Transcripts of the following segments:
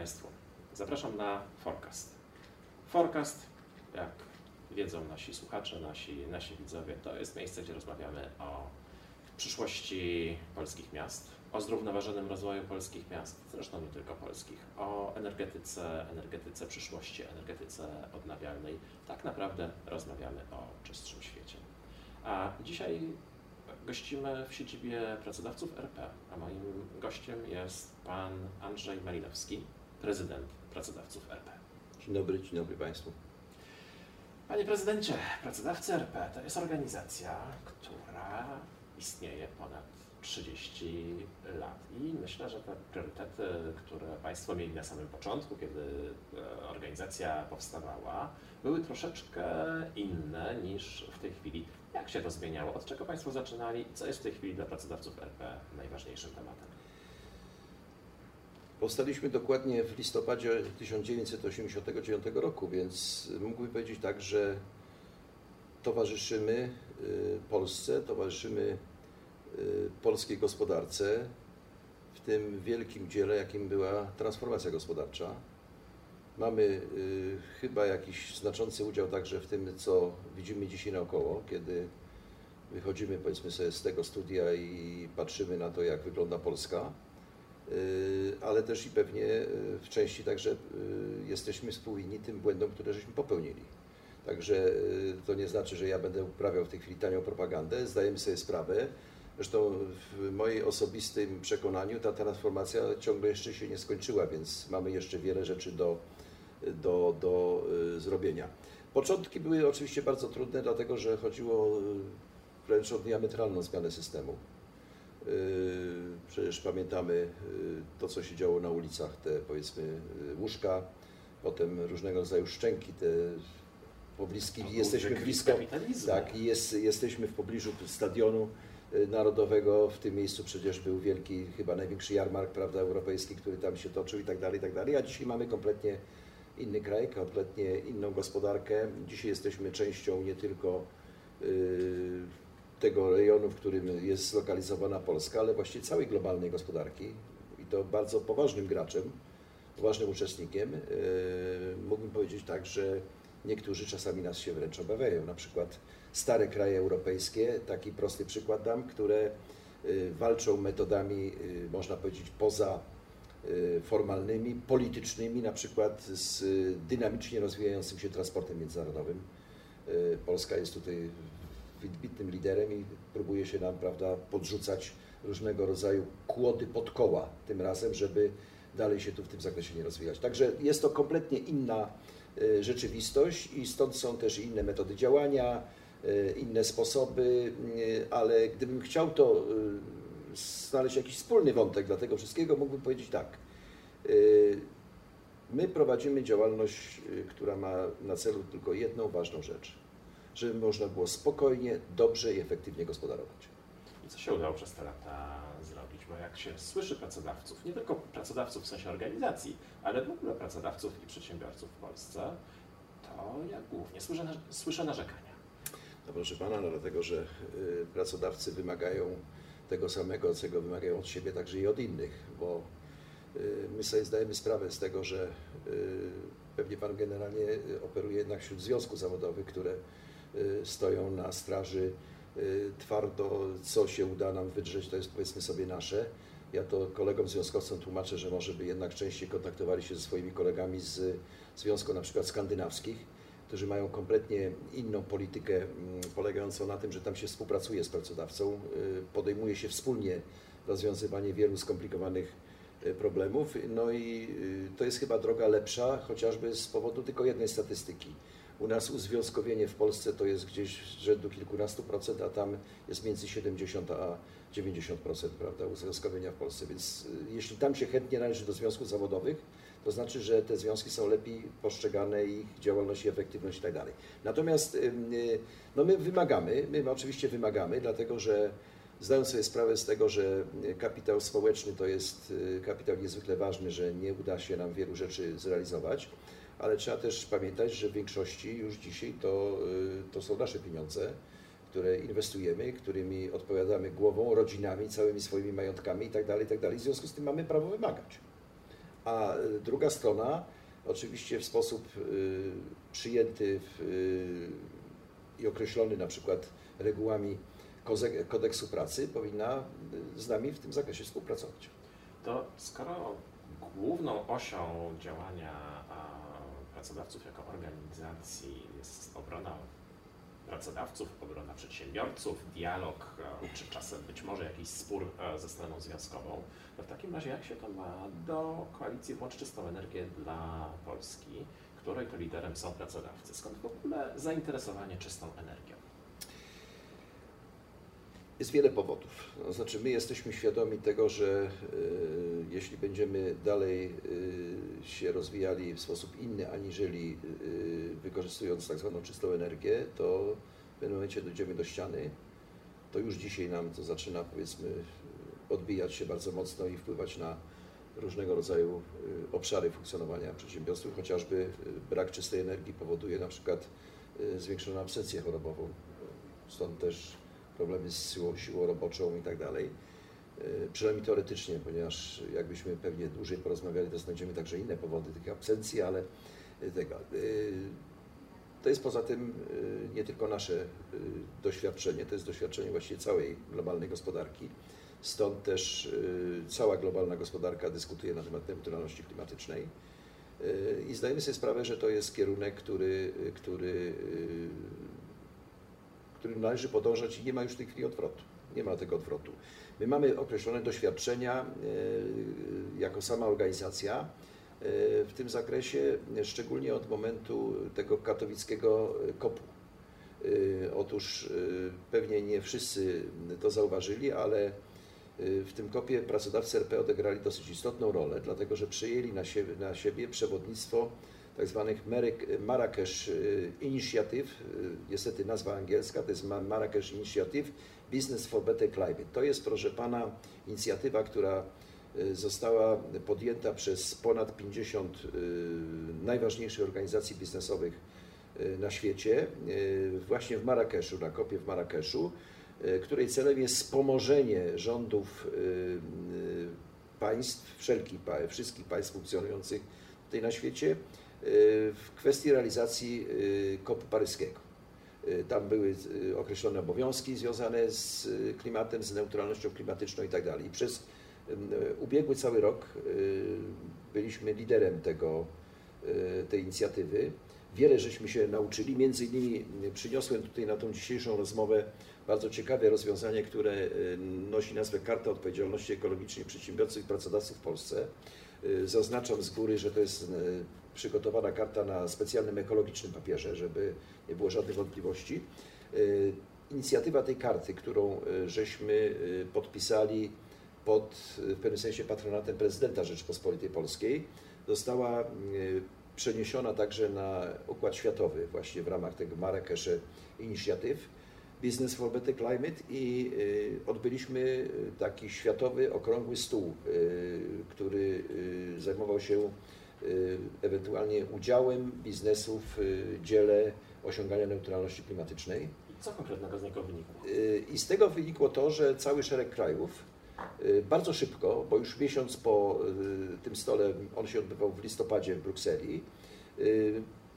Państwu, zapraszam na Forecast. Forecast, jak wiedzą nasi słuchacze, nasi, nasi widzowie, to jest miejsce, gdzie rozmawiamy o przyszłości polskich miast, o zrównoważonym rozwoju polskich miast, zresztą nie tylko polskich, o energetyce, energetyce przyszłości, energetyce odnawialnej. Tak naprawdę rozmawiamy o czystszym świecie. A dzisiaj gościmy w siedzibie pracodawców RP, a moim gościem jest pan Andrzej Malinowski, prezydent pracodawców RP. Dzień dobry, dzień dobry Państwu. Panie prezydencie, pracodawcy RP to jest organizacja, która istnieje ponad 30 lat i myślę, że te priorytety, które Państwo mieli na samym początku, kiedy e, organizacja powstawała, były troszeczkę inne niż w tej chwili. Jak się to zmieniało? Od czego Państwo zaczynali? Co jest w tej chwili dla pracodawców RP najważniejszym tematem? Powstaliśmy dokładnie w listopadzie 1989 roku, więc mógłbym powiedzieć tak, że towarzyszymy y, Polsce, towarzyszymy y, polskiej gospodarce w tym wielkim dziele, jakim była transformacja gospodarcza. Mamy y, chyba jakiś znaczący udział także w tym, co widzimy dzisiaj naokoło, kiedy wychodzimy powiedzmy sobie z tego studia i patrzymy na to, jak wygląda Polska, ale też i pewnie y, w części także y, jesteśmy współwinni tym błędom, które żeśmy popełnili. Także y, to nie znaczy, że ja będę uprawiał w tej chwili tanią propagandę, zdajemy sobie sprawę. Zresztą w moim osobistym przekonaniu ta transformacja ciągle jeszcze się nie skończyła, więc mamy jeszcze wiele rzeczy do, do, do y, zrobienia. Początki były oczywiście bardzo trudne, dlatego że chodziło y, wręcz o diametralną zmianę systemu. Y, Przecież pamiętamy y, to, co się działo na ulicach, te powiedzmy y, łóżka, potem różnego rodzaju szczęki, te pobliski, jesteśmy blisko, tak, i jest, jesteśmy w pobliżu stadionu narodowego, w tym miejscu przecież był wielki, chyba największy jarmark, prawda, europejski, który tam się toczył i tak dalej, i tak dalej, a dzisiaj mamy kompletnie inny kraj, kompletnie inną gospodarkę. Dzisiaj jesteśmy częścią nie tylko y, tego rejonu, w którym jest zlokalizowana Polska, ale właściwie całej globalnej gospodarki i to bardzo poważnym graczem, poważnym uczestnikiem. Y, Mógłbym powiedzieć tak, że niektórzy czasami nas się wręcz obawiają. Na przykład stare kraje europejskie, taki prosty przykład dam, które y, walczą metodami, y, można powiedzieć, poza formalnymi, politycznymi, na przykład z dynamicznie rozwijającym się transportem międzynarodowym. Polska jest tutaj wybitnym liderem i próbuje się nam prawda, podrzucać różnego rodzaju kłody pod koła tym razem, żeby dalej się tu w tym zakresie nie rozwijać. Także jest to kompletnie inna y, rzeczywistość i stąd są też inne metody działania, y, inne sposoby, y, ale gdybym chciał to znaleźć jakiś wspólny wątek dla tego wszystkiego, mógłbym powiedzieć tak. My prowadzimy działalność, która ma na celu tylko jedną ważną rzecz, żeby można było spokojnie, dobrze i efektywnie gospodarować. I co się udało przez te lata zrobić? Bo jak się słyszy pracodawców, nie tylko pracodawców w sensie organizacji, ale w ogóle pracodawców i przedsiębiorców w Polsce, to ja głównie słyszę, słyszę narzekania. No proszę Pana, no dlatego, że y, pracodawcy wymagają tego samego, czego wymagają od siebie, także i od innych, bo y, my sobie zdajemy sprawę z tego, że y, pewnie Pan generalnie operuje jednak wśród związków zawodowych, które stoją na straży y, twardo, co się uda nam wydrzeć, to jest powiedzmy sobie nasze. Ja to kolegom związkowcom tłumaczę, że może by jednak częściej kontaktowali się ze swoimi kolegami z związków na przykład skandynawskich, którzy mają kompletnie inną politykę mm, polegającą na tym, że tam się współpracuje z pracodawcą, y, podejmuje się wspólnie rozwiązywanie wielu skomplikowanych y, problemów. No i y, to jest chyba droga lepsza, chociażby z powodu tylko jednej statystyki. U nas uzwiązkowienie w Polsce to jest gdzieś rzędu kilkunastu procent, a tam jest między 70 a 90% prawda, uzwiązkowienia w Polsce. Więc y, jeśli tam się chętnie należy do związków zawodowych, to znaczy, że te związki są lepiej postrzegane, ich działalność i efektywność i tak dalej. Natomiast y, no my wymagamy, my oczywiście wymagamy, dlatego że zdając sobie sprawę z tego, że y, kapitał społeczny to jest kapitał niezwykle ważny, że nie uda się nam wielu rzeczy zrealizować, ale trzeba też pamiętać, że w większości już dzisiaj to, y, to są nasze pieniądze, które inwestujemy, którymi odpowiadamy głową, rodzinami, całymi swoimi majątkami itd., itd. W związku z tym mamy prawo wymagać. A y, druga strona, oczywiście w sposób y, przyjęty i określony na przykład regułami kodeksu pracy, powinna z nami w tym zakresie współpracować. To skoro główną osią działania pracodawców jako organizacji jest obrona pracodawców, obrona przedsiębiorców, dialog, e, czy czasem być może jakiś spór e, ze stroną związkową, w takim razie jak się to ma do koalicji Włącz Czystą Energię dla Polski, której to liderem są pracodawcy? Skąd w ogóle zainteresowanie czystą energią? Jest wiele powodów. Znaczy, my jesteśmy świadomi tego, że y, jeśli będziemy dalej się rozwijali w sposób inny, aniżeli y, wykorzystując tak zwaną czystą energię, to w pewnym momencie dojdziemy do ściany. To już dzisiaj nam to zaczyna, powiedzmy, odbijać się bardzo mocno i wpływać na różnego rodzaju y, obszary funkcjonowania przedsiębiorstw, chociażby y, brak czystej energii powoduje na przykład zwiększoną absencję chorobową. Stąd też problemy z siłą, siłą roboczą i tak dalej. Y, Przynajmniej teoretycznie, ponieważ jakbyśmy pewnie dłużej porozmawiali, to znajdziemy także inne powody tych absencji, ale y, tego. y, To jest poza tym nie tylko nasze doświadczenie, to jest doświadczenie właściwie całej globalnej gospodarki. Stąd też cała globalna gospodarka dyskutuje na temat neutralności klimatycznej. I zdajemy sobie sprawę, że to jest kierunek, który, który, którym należy podążać i nie ma już w tej chwili odwrotu. Nie ma tego odwrotu. My mamy określone doświadczenia y, jako sama organizacja y, w tym zakresie, szczególnie od momentu tego katowickiego kopu. Y, Otóż pewnie nie wszyscy to zauważyli, ale w tym kopie pracodawcy RP odegrali dosyć istotną rolę, dlatego że przyjęli na siebie, na siebie przewodnictwo tak Marrakesh y, Initiative, y, niestety nazwa angielska, to jest Ma- Marrakesh Initiative Business for Better Climate. To jest, proszę Pana, inicjatywa, która y, została podjęta przez ponad 50 y, najważniejszych organizacji biznesowych y, na świecie, właśnie w Marrakeszu, na kopie w Marrakeszu, której celem jest wspomożenie rządów państw, wszelkich, wszystkich państw funkcjonujących tutaj na świecie w kwestii realizacji kopu paryskiego. Y, Tam były y, określone obowiązki związane z y, klimatem, z neutralnością klimatyczną i tak. I przez ubiegły cały rok byliśmy liderem tego, tej inicjatywy. Wiele żeśmy się nauczyli, między innymi przyniosłem tutaj na tą dzisiejszą rozmowę bardzo ciekawe rozwiązanie, które y, nosi nazwę Karta Odpowiedzialności Ekologicznej Przedsiębiorców i Pracodawców w Polsce. Y, Zaznaczam z góry, że to jest y, przygotowana karta na specjalnym ekologicznym papierze, żeby nie było żadnych wątpliwości. Inicjatywa tej karty, którą żeśmy podpisali pod w pewnym sensie patronatem prezydenta Rzeczypospolitej Polskiej, została przeniesiona także na układ światowy właśnie w ramach tego Marrakesh Initiative Business for Better Climate i y, odbyliśmy y, taki światowy okrągły stół, y, który zajmował się ewentualnie udziałem biznesu w dziele osiągania neutralności klimatycznej. Co konkretnego z niego wynikło? I z tego wynikło to, że cały szereg krajów bardzo szybko, bo już miesiąc po tym stole, on się odbywał w listopadzie w Brukseli,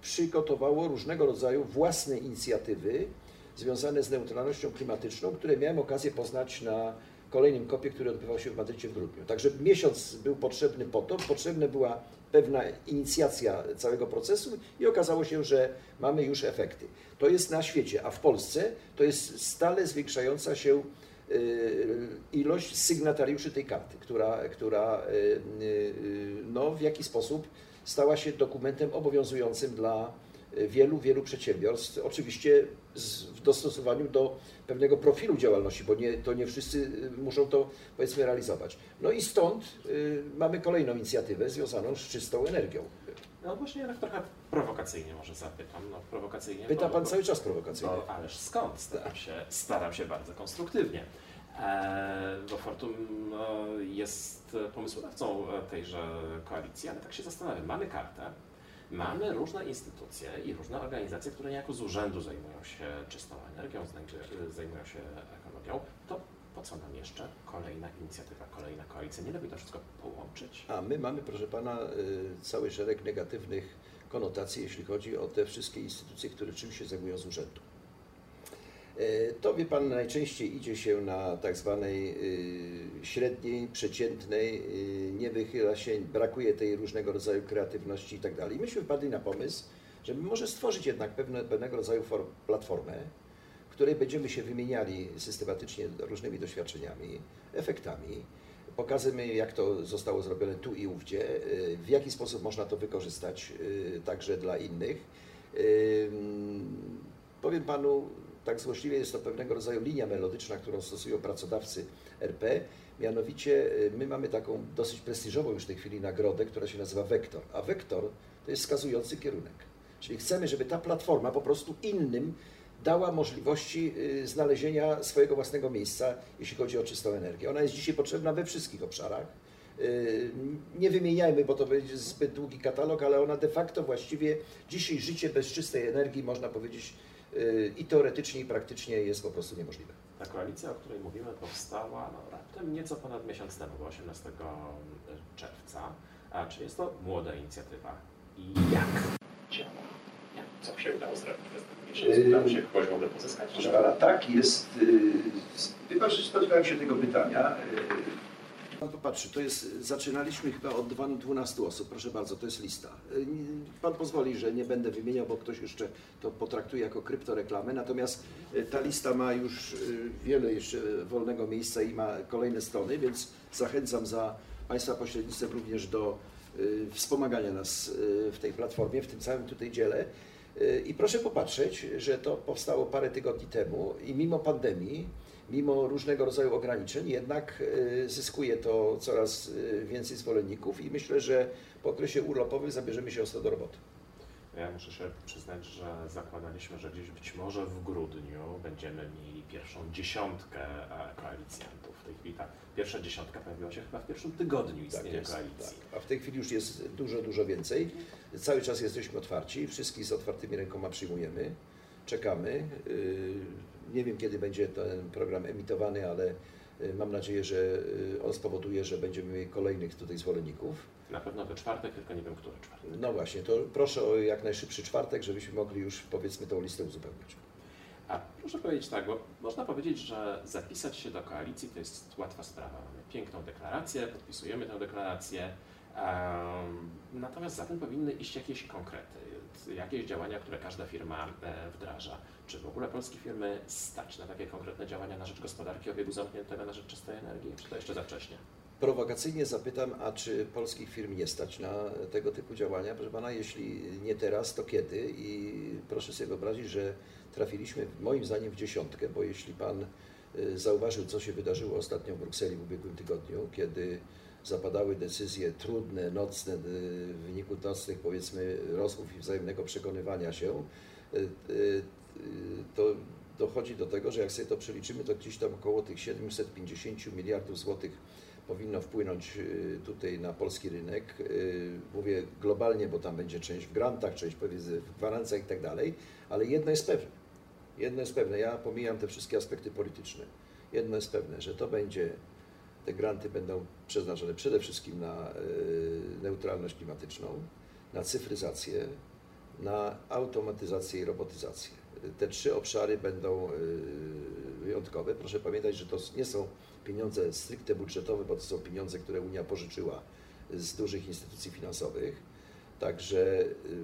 przygotowało różnego rodzaju własne inicjatywy związane z neutralnością klimatyczną, które miałem okazję poznać na kolejnym kopie, który odbywał się w Madrycie w grudniu. Także miesiąc był potrzebny po to, potrzebna była pewna inicjacja całego procesu i okazało się, że mamy już efekty. To jest na świecie, a w Polsce to jest stale zwiększająca się y, ilość sygnatariuszy tej karty, która, która y, y, no, w jakiś sposób stała się dokumentem obowiązującym dla wielu, wielu przedsiębiorstw. Oczywiście z, w dostosowaniu do pewnego profilu działalności, bo nie, to nie wszyscy y, muszą to powiedzmy realizować. No i stąd y, mamy kolejną inicjatywę związaną z czystą energią. No właśnie, tak trochę prowokacyjnie może zapytam. No, prowokacyjnie. Pyta pan bo- cały czas prowokacyjnie. No, ależ skąd? Staram się, staram się bardzo konstruktywnie. E, bo Fortum no, jest pomysłodawcą tejże koalicji, ale tak się zastanawiam. Mamy kartę, mamy różne instytucje i różne organizacje, które niejako z urzędu zajmują się czystą energią, zajmują się ekologią. To po co nam jeszcze kolejna inicjatywa, kolejna koalicja? Nie lepiej to wszystko połączyć? A my mamy, proszę pana, y, cały szereg negatywnych konotacji, jeśli chodzi o te wszystkie instytucje, które czym się zajmują z urzędu. E, To wie pan najczęściej idzie się na tak zwanej y, średniej, przeciętnej, y, nie wychyla się, brakuje tej różnego rodzaju kreatywności i tak dalej. Myśmy wpadli na pomysł, żeby może stworzyć jednak pewne, pewnego rodzaju for, platformę, w której będziemy się wymieniali systematycznie różnymi doświadczeniami, efektami. Pokażemy, jak to zostało zrobione tu i ówdzie, y, w jaki sposób można to wykorzystać także dla innych. Powiem panu, tak złośliwie jest to pewnego rodzaju linia melodyczna, którą stosują pracodawcy RP. Mianowicie y, my mamy taką dosyć prestiżową już w tej chwili nagrodę, która się nazywa Wektor. A Wektor to jest wskazujący kierunek. Czyli chcemy, żeby ta platforma po prostu innym dała możliwości y, znalezienia swojego własnego miejsca, jeśli chodzi o czystą energię. Ona jest dzisiaj potrzebna we wszystkich obszarach. Y, Nie wymieniajmy, bo to będzie zbyt długi katalog, ale ona de facto właściwie dzisiaj życie bez czystej energii, można powiedzieć, i teoretycznie, i praktycznie jest po prostu niemożliwe. Ta koalicja, o której mówimy, powstała no, raptem nieco ponad miesiąc temu, bo 18 czerwca. A czy jest to młoda inicjatywa? I jak działa? Jak, co się udało zrobić przez ten miesiąc? Udało się kogoś w ogóle pozyskać? Proszę pana, tak jest. Chyba, że spodziewałem się tego pytania. Pan popatrzy, to jest, zaczynaliśmy chyba od dwa- 12 osób, proszę bardzo, to jest lista. Y, Pan pozwoli, że nie będę wymieniał, bo ktoś jeszcze to potraktuje jako kryptoreklamę, natomiast y, ta lista ma już y, wiele jeszcze wolnego miejsca i ma kolejne strony, więc zachęcam za Państwa pośrednictwem również do wspomagania nas w tej platformie, w tym całym tutaj dziele. I proszę popatrzeć, że to powstało parę tygodni temu i mimo pandemii, mimo różnego rodzaju ograniczeń, jednak y, zyskuje to coraz y, więcej zwolenników i myślę, że po okresie urlopowym zabierzemy się ostro do roboty. Ja muszę się przyznać, że zakładaliśmy, że gdzieś być może w grudniu będziemy mieli pierwszą dziesiątkę e, koalicjantów. W tej chwili ta pierwsza dziesiątka pojawiła się chyba w pierwszym tygodniu istnienia koalicji. tak. A w tej chwili już jest dużo, dużo więcej. Cały czas jesteśmy otwarci, wszystkich z otwartymi rękoma przyjmujemy, czekamy. Y, Nie wiem, kiedy będzie ten program emitowany, ale y, mam nadzieję, że y, on spowoduje, że będziemy mieli kolejnych tutaj zwolenników. Na pewno we czwartek, tylko nie wiem, który czwartek. No właśnie, to proszę o jak najszybszy czwartek, żebyśmy mogli już powiedzmy tą listę uzupełnić. A proszę powiedzieć tak, bo można powiedzieć, że zapisać się do koalicji to jest łatwa sprawa. Mamy piękną deklarację, podpisujemy tę deklarację, em, natomiast za tym powinny iść jakieś konkrety, jakieś działania, które każda firma e, wdraża. Czy w ogóle polskie firmy stać na takie konkretne działania na rzecz gospodarki obiegu zamkniętego, na rzecz czystej energii, czy to jeszcze za wcześnie? Prowokacyjnie zapytam, a czy polskich firm nie stać na tego typu działania? Proszę Pana, jeśli nie teraz, to kiedy? I proszę sobie wyobrazić, że trafiliśmy moim zdaniem w dziesiątkę, bo jeśli Pan y, zauważył, co się wydarzyło ostatnio w Brukseli w ubiegłym tygodniu, kiedy zapadały decyzje trudne, nocne, y, w wyniku nocnych powiedzmy rozmów i wzajemnego przekonywania się, y, y, to dochodzi do tego, że jak sobie to przeliczymy, to gdzieś tam około tych 750 miliardów złotych powinno wpłynąć tutaj na polski rynek. Mówię globalnie, bo tam będzie część w grantach, część powiedzmy w gwarancjach i tak dalej, ale jedno jest pewne. Jedno jest pewne, ja pomijam te wszystkie aspekty polityczne. Jedno jest pewne, że to będzie, te granty będą przeznaczone przede wszystkim na y, neutralność klimatyczną, na cyfryzację, na automatyzację i robotyzację. Te trzy obszary będą y, wyjątkowe. Proszę pamiętać, że to nie są pieniądze stricte budżetowe, bo to są pieniądze, które Unia pożyczyła z dużych instytucji finansowych. Także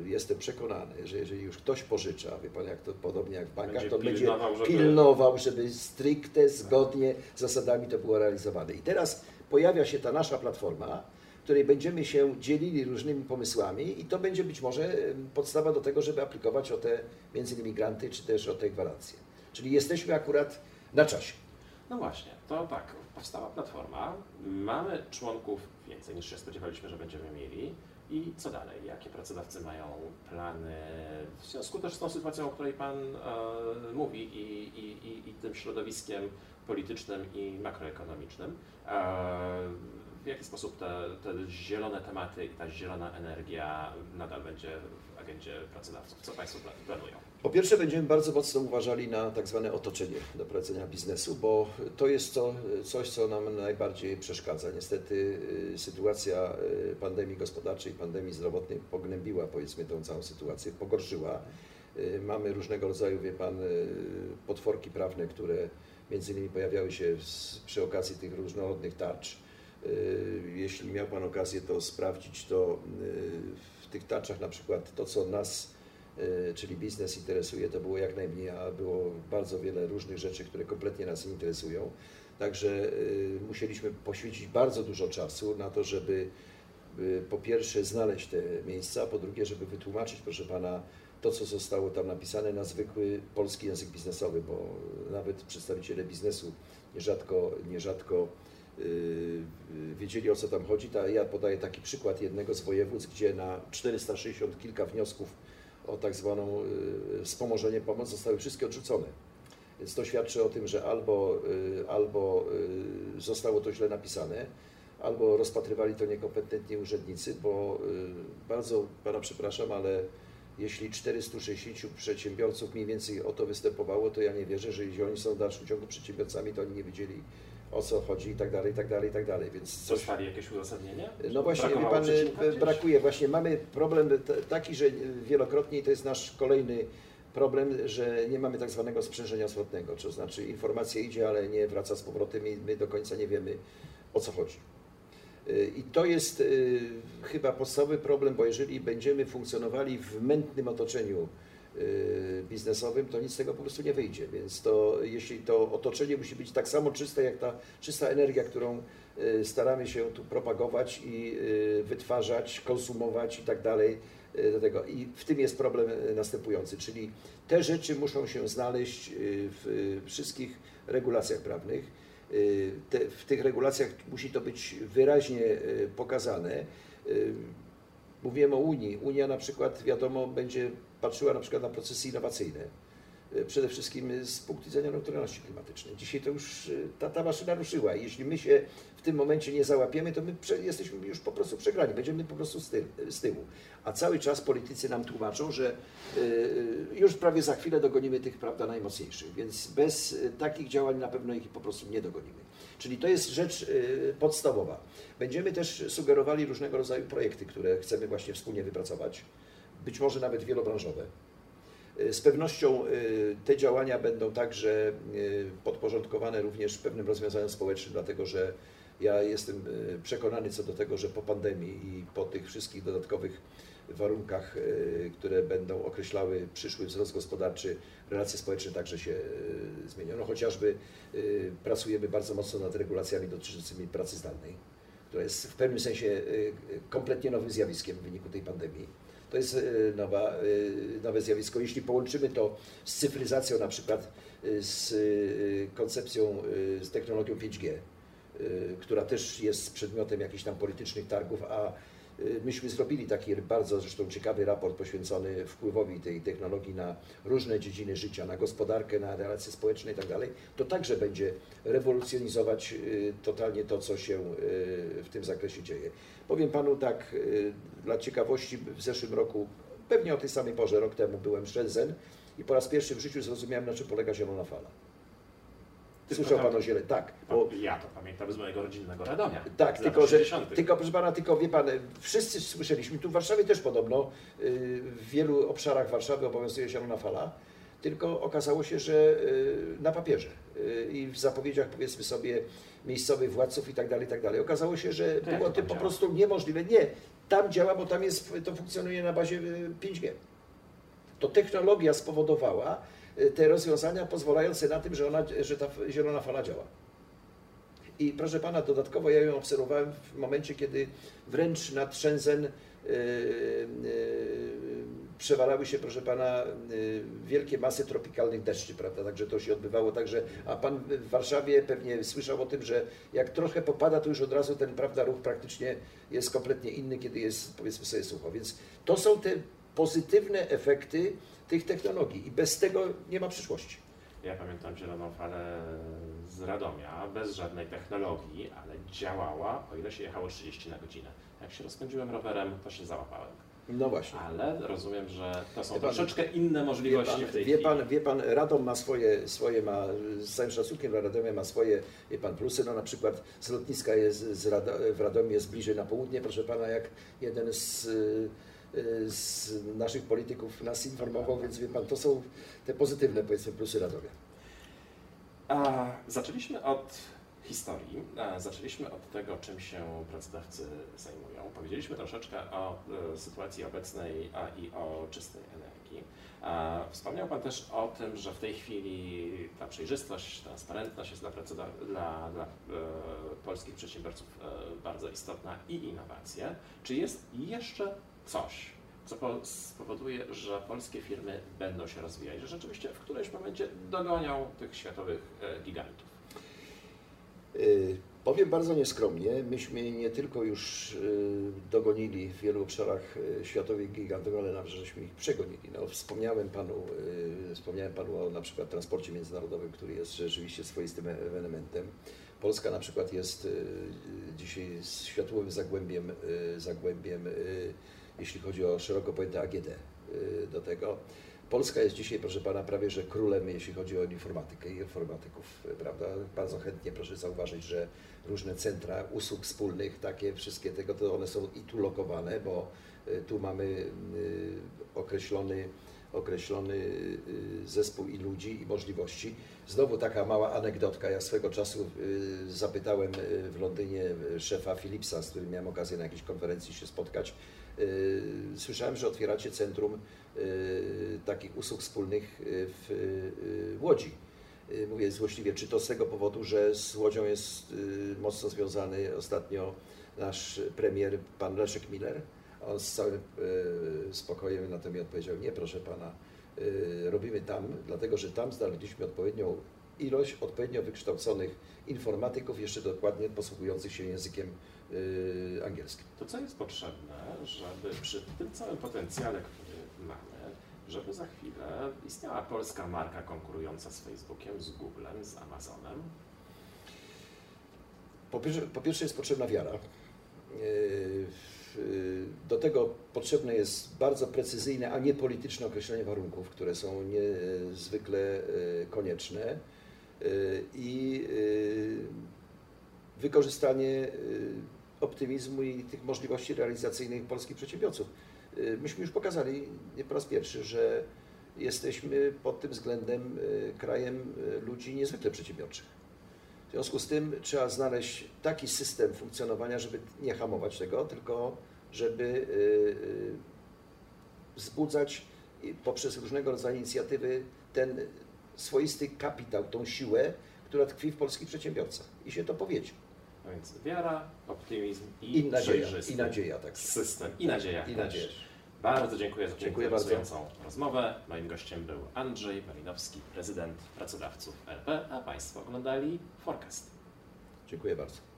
y, jestem przekonany, że jeżeli już ktoś pożycza, wie Pan, jak to podobnie jak w bankach, Będzie to będzie pilnował, żeby- pilnował, żeby stricte, zgodnie z zasadami to było realizowane. I teraz pojawia się ta nasza platforma, w której będziemy się dzielili różnymi pomysłami i to będzie być może podstawa do tego, żeby aplikować o te między innymi granty, czy też o te gwarancje. Czyli jesteśmy akurat na czasie. No właśnie, to tak, powstała platforma, mamy członków więcej niż się spodziewaliśmy, że będziemy mieli i co dalej? Jakie pracodawcy mają plany w związku też z tą sytuacją, o której Pan e, mówi i, i, i, i tym środowiskiem politycznym i makroekonomicznym? E, w jaki sposób te, te zielone tematy i ta zielona energia nadal będzie w agendzie pracodawców? Co Państwo pla- planują? Po pierwsze będziemy bardzo mocno uważali na tak zwane otoczenie do prowadzenia biznesu, bo to jest to, coś, co nam najbardziej przeszkadza. Niestety y, sytuacja y, pandemii gospodarczej, pandemii zdrowotnej pognębiła powiedzmy tą całą sytuację, pogorszyła. Y, Mamy różnego rodzaju, wie Pan, potworki prawne, które między innymi pojawiały się przy okazji tych różnorodnych tarcz. Y, Jeśli miał Pan okazję to sprawdzić, to y, w tych tarczach na przykład to, co nas y, czyli biznes interesuje, to było jak najmniej, a było bardzo wiele różnych rzeczy, które kompletnie nas nie interesują. Także musieliśmy poświęcić bardzo dużo czasu na to, żeby po pierwsze znaleźć te miejsca, a po drugie, żeby wytłumaczyć, proszę Pana, to, co zostało tam napisane na zwykły polski język biznesowy, bo nawet przedstawiciele biznesu nierzadko, nierzadko wiedzieli o co tam chodzi. Ja podaję taki przykład jednego z województw, gdzie na 460 kilka wniosków o tak zwaną y, wspomożenie pomoc zostały wszystkie odrzucone. Więc to świadczy o tym, że albo, y, albo y, zostało to źle napisane, albo rozpatrywali to niekompetentni urzędnicy, bo y, bardzo Pana przepraszam, ale jeśli 460 przedsiębiorców mniej więcej o to występowało, to ja nie wierzę, że jeśli oni są w dalszym ciągu przedsiębiorcami, to oni nie wiedzieli o co chodzi i tak dalej, i tak dalej, i tak dalej. Więc coś, Dostali jakieś uzasadnienie? no właśnie, wie pan, e, brakuje. Właśnie mamy problem taki, że wielokrotnie i to jest nasz kolejny problem, że nie mamy tak zwanego sprzężenia zwrotnego, to znaczy informacja idzie, ale nie wraca z powrotem i my do końca nie wiemy o co chodzi. Y, I to jest y, chyba podstawowy problem, bo jeżeli będziemy funkcjonowali w mętnym otoczeniu biznesowym, to nic z tego po prostu nie wyjdzie. Więc to, jeśli to otoczenie musi być tak samo czyste, jak ta czysta energia, którą y, staramy się tu propagować i y, wytwarzać, konsumować i tak dalej. y, Do tego. I w tym jest problem y, następujący, czyli te rzeczy muszą się znaleźć y, w y, wszystkich regulacjach prawnych. Y, Te, w tych regulacjach musi to być wyraźnie y, pokazane. Y, Mówiłem o Unii. Unia na przykład, wiadomo, będzie patrzyła na przykład na procesy innowacyjne. Y, Przede wszystkim z punktu widzenia neutralności klimatycznej. Dzisiaj to już y, ta, ta maszyna ruszyła i jeśli my się w tym momencie nie załapiemy, to my jesteśmy już po prostu przegrani, będziemy po prostu z, z tyłu. A cały czas politycy nam tłumaczą, że już prawie za chwilę dogonimy tych prawda, najmocniejszych, więc bez takich działań na pewno ich po prostu nie dogonimy. Czyli to jest rzecz podstawowa. Będziemy też sugerowali różnego rodzaju projekty, które chcemy właśnie wspólnie wypracować, być może nawet wielobranżowe. Y, Z pewnością y, te działania będą także y, podporządkowane również pewnym rozwiązaniom społecznym, dlatego że ja jestem przekonany co do tego, że po pandemii i po tych wszystkich dodatkowych warunkach, które będą określały przyszły wzrost gospodarczy, relacje społeczne także się zmienią. No, chociażby pracujemy bardzo mocno nad regulacjami dotyczącymi pracy zdalnej, która jest w pewnym sensie kompletnie nowym zjawiskiem w wyniku tej pandemii. To jest y, nowa, y, nowe zjawisko. Jeśli połączymy to z cyfryzacją, na przykład y, z koncepcją, z technologią 5G, y, która też jest przedmiotem jakichś tam politycznych targów, a myśmy zrobili taki bardzo zresztą ciekawy raport poświęcony wpływowi tej technologii na różne dziedziny życia, na gospodarkę, na relacje społeczne i tak to także będzie rewolucjonizować y, totalnie to, co się y, w tym zakresie dzieje. Powiem Panu tak, y, dla ciekawości, w zeszłym roku, pewnie o tej samej porze, rok temu byłem w Shenzhen i po raz pierwszy w życiu zrozumiałem, na czym polega zielona fala. Słyszał Pan o zieleni? Tak, bo Ja to pamiętam z mojego rodzinnego Radomia. tak, tylko, że, 60.. tylko proszę pana, tylko wie pan, wszyscy słyszeliśmy, tu w Warszawie też podobno, y, w wielu obszarach Warszawy obowiązuje zielona fala, tylko okazało się, że y, na papierze y, i w zapowiedziach powiedzmy sobie miejscowych władców i tak dalej, i tak dalej. Okazało się, że To było to po działa? prostu niemożliwe. Nie, tam działa, bo tam jest, to funkcjonuje na bazie y, 5G. To technologia spowodowała te rozwiązania pozwalające na tym, że, ona, że ta zielona fala działa. I proszę pana, dodatkowo ja ją obserwowałem w momencie, kiedy wręcz nad Shenzhen y, y, przewalały się, proszę pana, y, wielkie masy tropikalnych deszczy, prawda? Także to się odbywało także, a pan w Warszawie pewnie słyszał o tym, że jak trochę popada, to już od razu ten, prawda, ruch praktycznie jest kompletnie inny, kiedy jest, powiedzmy sobie, sucho. Więc to są te pozytywne efekty tych technologii i bez tego nie ma przyszłości. Ja pamiętam zieloną falę z Radomia, bez żadnej technologii, ale działała, o ile się jechało 30 na godzinę. Jak się rozpędziłem rowerem, to się załapałem. No właśnie. Ale rozumiem, że to są Wie pan- troszeczkę inne Wie możliwości pan, w tej wie, chwili. pan, wie pan, Radom ma swoje, swoje ma, z całym szacunkiem dla Radomia ma swoje, wie pan, plusy, no na przykład z lotniska jest, z Rado, w Radomiu jest bliżej na południe, proszę pana, jak jeden z, z naszych polityków nas informował, więc wie pan, to są te pozytywne, powiedzmy, plusy Radomia. A, zaczęliśmy od historii, zaczęliśmy od tego, czym się pracodawcy zajmują. Powiedzieliśmy troszeczkę o e, sytuacji obecnej i o czystej energii. Wspomniał Pan też o tym, że w tej chwili ta przejrzystość, transparentność jest dla, dla, dla e, polskich przedsiębiorców e, bardzo istotna i innowacje. Czy jest jeszcze coś, co po- spowoduje, że polskie firmy będą się rozwijać, że rzeczywiście w którymś momencie dogonią tych światowych e, gigantów. Y, Powiem bardzo nieskromnie, myśmy nie tylko już y, dogonili w wielu obszarach światowych gigantów, ale nawet żeśmy ich przegonili. No, wspomniałem, panu, wspomniałem Panu o na przykład transporcie międzynarodowym, który jest rzeczywiście swoistym e- ewenementem. Polska na przykład jest dzisiaj światowym zagłębiem, zagłębiem jeśli chodzi o szeroko pojęte AGD y, do tego. Polska jest dzisiaj, proszę Pana, prawie że królem, jeśli chodzi o informatykę i informatyków, prawda? Bardzo chętnie proszę zauważyć, że różne centra usług wspólnych, takie wszystkie tego, to one są i tu lokowane, bo y, tu mamy y, określony, określony zespół i ludzi i możliwości. Znowu taka mała anegdotka. Ja swego czasu zapytałem w Londynie szefa Philipsa, z którym miałem okazję na jakiejś konferencji się spotkać. Y, Słyszałem, że otwieracie centrum y, takich usług wspólnych y, w Łodzi. Mówię złośliwie, czy to z tego powodu, że z Łodzią jest mocno związany ostatnio nasz premier, pan Leszek Miller? On z całym spokojem na to mi odpowiedział, nie proszę pana, robimy tam, dlatego że tam znaleźliśmy odpowiednią ilość odpowiednio wykształconych informatyków, jeszcze dokładnie posługujących się językiem y, angielskim. To co jest potrzebne, żeby przy tym całym potencjale, który mamy, żeby za chwilę istniała polska marka konkurująca z Facebookiem, z Googlem, z Amazonem? Po pierwsze, po pierwsze jest potrzebna wiara. Yy, w- Do tego potrzebne jest bardzo precyzyjne, a nie polityczne określenie warunków, które są niezwykle yy, konieczne yy, i yy, wykorzystanie yy, optymizmu i tych możliwości realizacyjnych polskich przedsiębiorców. Myśmy już pokazali nie po raz pierwszy, że jesteśmy pod tym względem krajem ludzi niezwykle przedsiębiorczych. W związku z tym trzeba znaleźć taki system funkcjonowania, żeby nie hamować tego, tylko żeby y, y, wzbudzać poprzez różnego rodzaju inicjatywy ten swoisty kapitał, tą siłę, która tkwi w polskich przedsiębiorcach. I się to powiedzie. No więc wiara, optymizm i, I nadzieja, i nadzieja, tak. system. I nadzieja I nadzieja. Bardzo dziękuję za Dziękuję bardzo. rozmowę. Moim gościem był Andrzej Malinowski, prezydent pracodawców RP, a Państwo oglądali Forecast. Dziękuję bardzo.